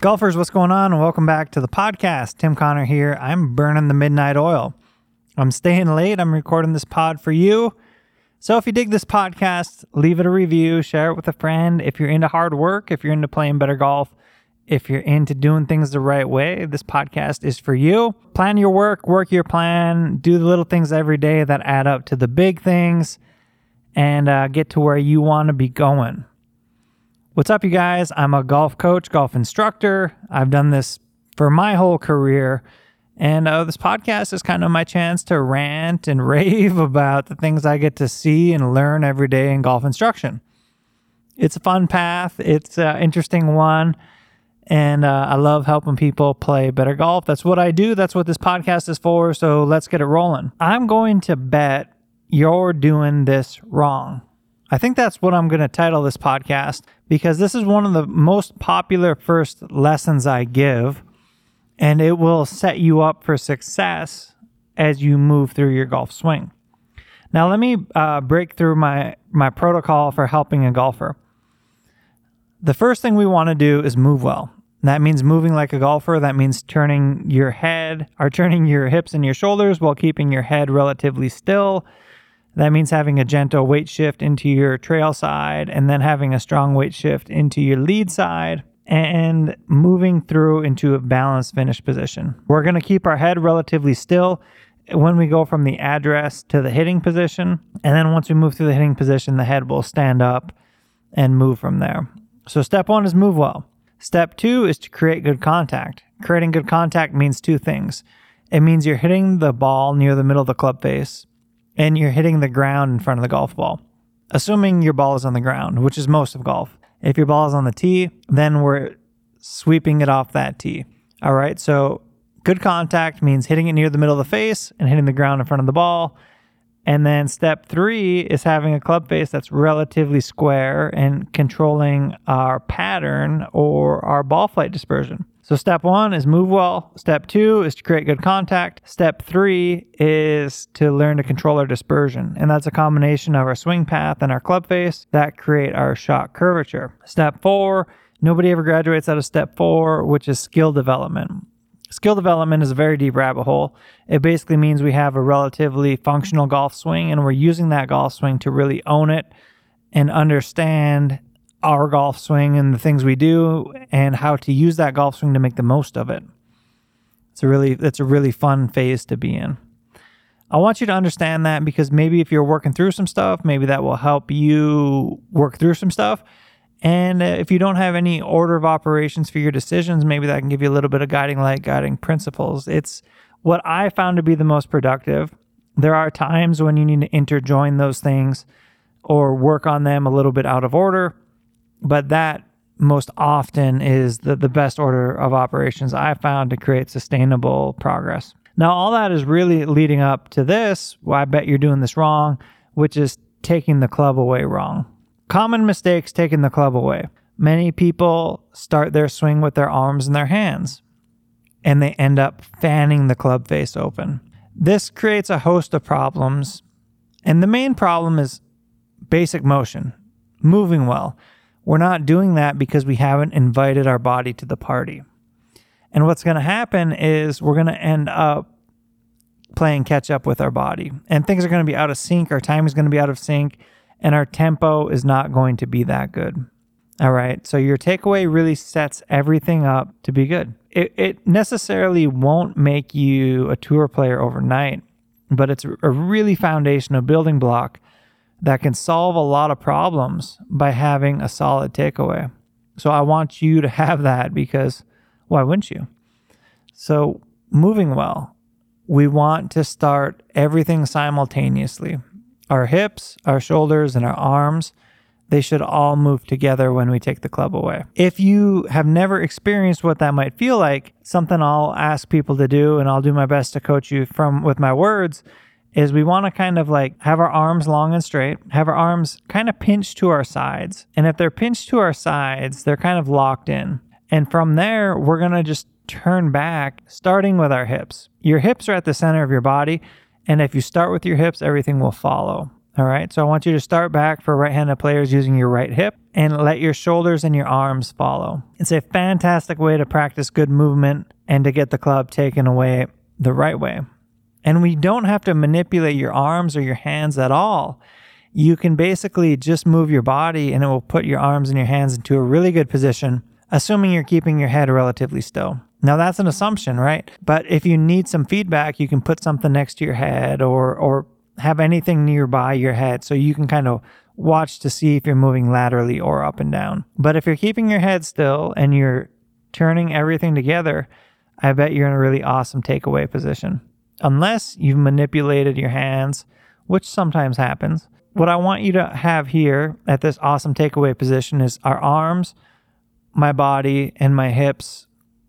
Golfers, what's going on? Welcome back to the podcast. Tim Connor here. I'm burning the midnight oil. I'm staying late. I'm recording this pod for you. So if you dig this podcast, leave it a review, share it with a friend. If you're into hard work, if you're into playing better golf, if you're into doing things the right way, this podcast is for you. Plan your work, work your plan, do the little things every day that add up to the big things, and uh, get to where you want to be going. What's up, you guys? I'm a golf coach, golf instructor. I've done this for my whole career. And uh, this podcast is kind of my chance to rant and rave about the things I get to see and learn every day in golf instruction. It's a fun path, it's an interesting one. And uh, I love helping people play better golf. That's what I do. That's what this podcast is for. So let's get it rolling. I'm going to bet you're doing this wrong. I think that's what I'm going to title this podcast because this is one of the most popular first lessons I give and it will set you up for success as you move through your golf swing. Now, let me uh, break through my, my protocol for helping a golfer. The first thing we want to do is move well. That means moving like a golfer. That means turning your head or turning your hips and your shoulders while keeping your head relatively still. That means having a gentle weight shift into your trail side and then having a strong weight shift into your lead side and moving through into a balanced finish position. We're going to keep our head relatively still when we go from the address to the hitting position. And then once we move through the hitting position, the head will stand up and move from there. So, step one is move well. Step two is to create good contact. Creating good contact means two things it means you're hitting the ball near the middle of the club face and you're hitting the ground in front of the golf ball, assuming your ball is on the ground, which is most of golf. If your ball is on the tee, then we're sweeping it off that tee. All right. So good contact means hitting it near the middle of the face and hitting the ground in front of the ball. And then step three is having a club face that's relatively square and controlling our pattern or our ball flight dispersion. So step one is move well. Step two is to create good contact. Step three is to learn to control our dispersion. And that's a combination of our swing path and our club face that create our shot curvature. Step four, nobody ever graduates out of step four, which is skill development. Skill development is a very deep rabbit hole. It basically means we have a relatively functional golf swing and we're using that golf swing to really own it and understand our golf swing and the things we do and how to use that golf swing to make the most of it. It's a really it's a really fun phase to be in. I want you to understand that because maybe if you're working through some stuff, maybe that will help you work through some stuff. And uh, if you don't have any order of operations for your decisions, maybe that can give you a little bit of guiding light, guiding principles. It's what I found to be the most productive. There are times when you need to interjoin those things or work on them a little bit out of order but that most often is the, the best order of operations I found to create sustainable progress. Now, all that is really leading up to this. Well, I bet you're doing this wrong, which is taking the club away wrong. Common mistakes taking the club away. Many people start their swing with their arms and their hands, and they end up fanning the club face open. This creates a host of problems, and the main problem is basic motion, moving well. We're not doing that because we haven't invited our body to the party. And what's going to happen is we're going to end up playing catch up with our body. And things are going to be out of sync. Our time is going to be out of sync. And our tempo is not going to be that good. All right. So your takeaway really sets everything up to be good. It, it necessarily won't make you a tour player overnight, but it's a really foundational building block that can solve a lot of problems by having a solid takeaway. So I want you to have that because why wouldn't you? So, moving well, we want to start everything simultaneously. Our hips, our shoulders, and our arms, they should all move together when we take the club away. If you have never experienced what that might feel like, something I'll ask people to do and I'll do my best to coach you from with my words is we want to kind of like have our arms long and straight, have our arms kind of pinched to our sides. And if they're pinched to our sides, they're kind of locked in. And from there, we're going to just turn back, starting with our hips. Your hips are at the center of your body. And if you start with your hips, everything will follow. All right. So I want you to start back for right handed players using your right hip and let your shoulders and your arms follow. It's a fantastic way to practice good movement and to get the club taken away the right way. And we don't have to manipulate your arms or your hands at all. You can basically just move your body and it will put your arms and your hands into a really good position, assuming you're keeping your head relatively still. Now that's an assumption, right? But if you need some feedback, you can put something next to your head or or have anything nearby your head so you can kind of watch to see if you're moving laterally or up and down. But if you're keeping your head still and you're turning everything together, I bet you're in a really awesome takeaway position. Unless you've manipulated your hands, which sometimes happens. What I want you to have here at this awesome takeaway position is our arms, my body, and my hips.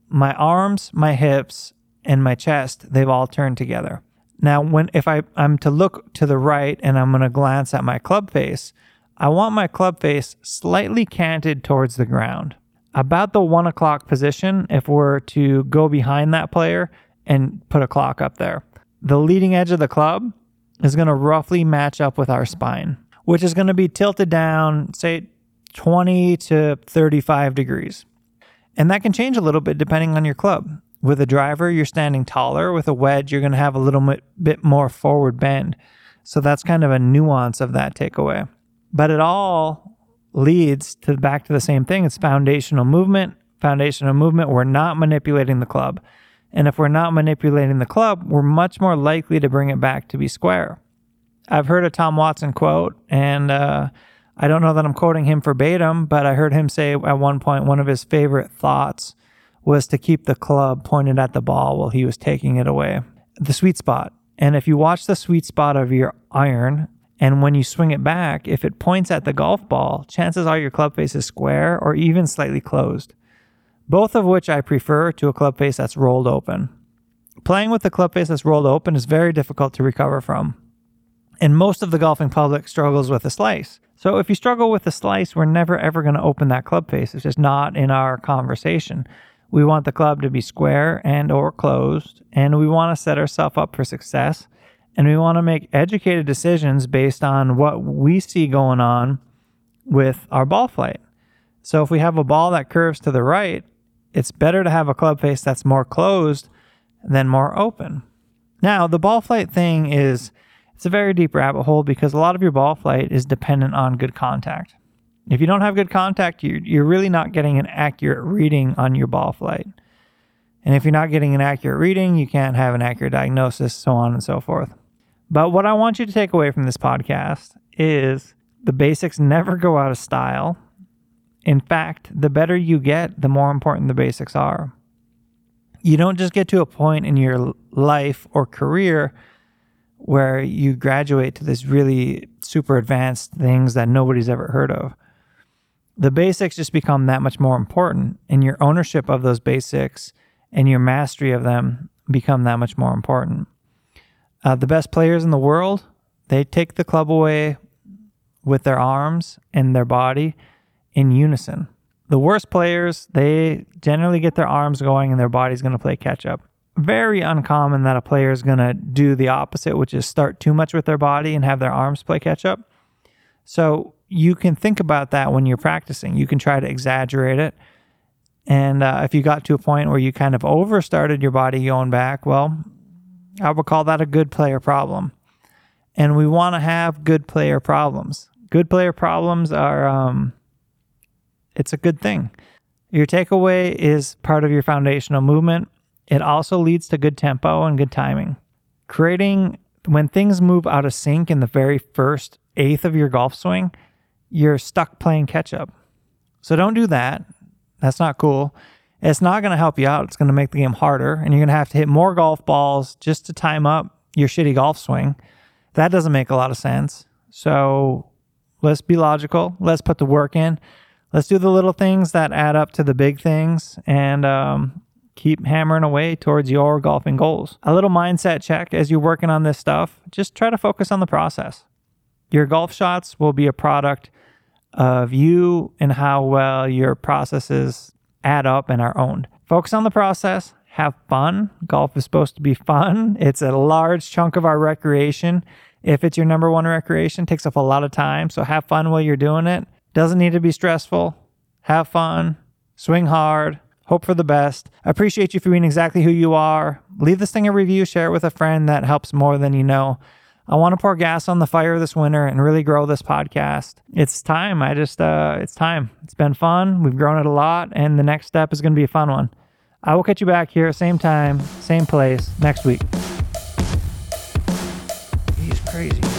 My arms, my hips, and my chest, they've all turned together. Now, when if I, I'm to look to the right and I'm to glance at my club face, I want my club face slightly canted towards the ground. About the one o'clock position, if we're to go behind that player and put a clock up there. The leading edge of the club is going to roughly match up with our spine, which is going to be tilted down, say 20 to 35 degrees. And that can change a little bit depending on your club. With a driver, you're standing taller. With a wedge, you're going to have a little bit, more forward bend. So that's kind of a nuance of that takeaway. But it all leads to back to the same thing. It's foundational movement. Foundational movement. We're not manipulating the club. And if we're not manipulating the club, we're much more likely to bring it back to be square. I've heard a Tom Watson quote, and uh, I don't know that I'm quoting him verbatim, but I heard him say at one point one of his favorite thoughts was to keep the club pointed at the ball while he was taking it away. The sweet spot. And if you watch the sweet spot of your iron, and when you swing it back, if it points at the golf ball, chances are your club face is square or even slightly closed. Both of which I prefer to a club face that's rolled open. Playing with the club face that's rolled open is very difficult to recover from. And most of the golfing public struggles with a slice. So if you struggle with a slice, we're never ever going to open that club face. It's just not in our conversation. We want the club to be square and or closed, and we want to set ourselves up for success. And we want to make educated decisions based on what we see going on with our ball flight. So if we have a ball that curves to the right, it's better to have a club face that's more closed than more open. Now, the ball flight thing is it's a very deep rabbit hole because a lot of your ball flight is dependent on good contact. If you don't have good contact, you're, you're really not getting an accurate reading on your ball flight. And if you're not getting an accurate reading, you can't have an accurate diagnosis, so on and so forth. But what I want you to take away from this podcast is the basics never go out of style. In fact, the better you get, the more important the basics are. You don't just get to a point in your life or career where you graduate to this really super advanced things that nobody's ever heard of the basics just become that much more important and your ownership of those basics and your mastery of them become that much more important uh, the best players in the world they take the club away with their arms and their body in unison the worst players they generally get their arms going and their body's going to play catch up very uncommon that a player is going to do the opposite which is start too much with their body and have their arms play catch up so you can think about that when you're practicing. You can try to exaggerate it. And uh, if you got to a point where you kind of overstarted your body going back, well, I would call that a good player problem. And we want to have good player problems. Good player problems are, um, it's a good thing. Your takeaway is part of your foundational movement. It also leads to good tempo and good timing. Creating, when things move out of sync in the very first eighth of your golf swing, you're stuck playing catch up. So don't do that. That's not cool. It's not going to help you out. It's going to make the game harder, and you're going to have to hit more golf balls just to time up your shitty golf swing. That doesn't make a lot of sense. So let's be logical. Let's put the work in. Let's do the little things that add up to the big things and um, keep hammering away towards your golfing goals. A little mindset check as you're working on this stuff. Just try to focus on the process. Your golf shots will be a product of you and how well your processes add up and are owned. Focus on the process, have fun. Golf is supposed to be fun. It's a large chunk of our recreation. if it's your number one recreation, takes up a lot of time. So have fun while you're doing it. Doesn't need to be stressful. Have fun, swing hard, hope for the best. I appreciate you for being exactly who you are. Leave this thing a review, share it with a friend that helps more than you know. I want to pour gas on the fire this winter and really grow this podcast. It's time. I just, uh, it's time. It's been fun. We've grown it a lot, and the next step is going to be a fun one. I will catch you back here, same time, same place, next week. He's crazy.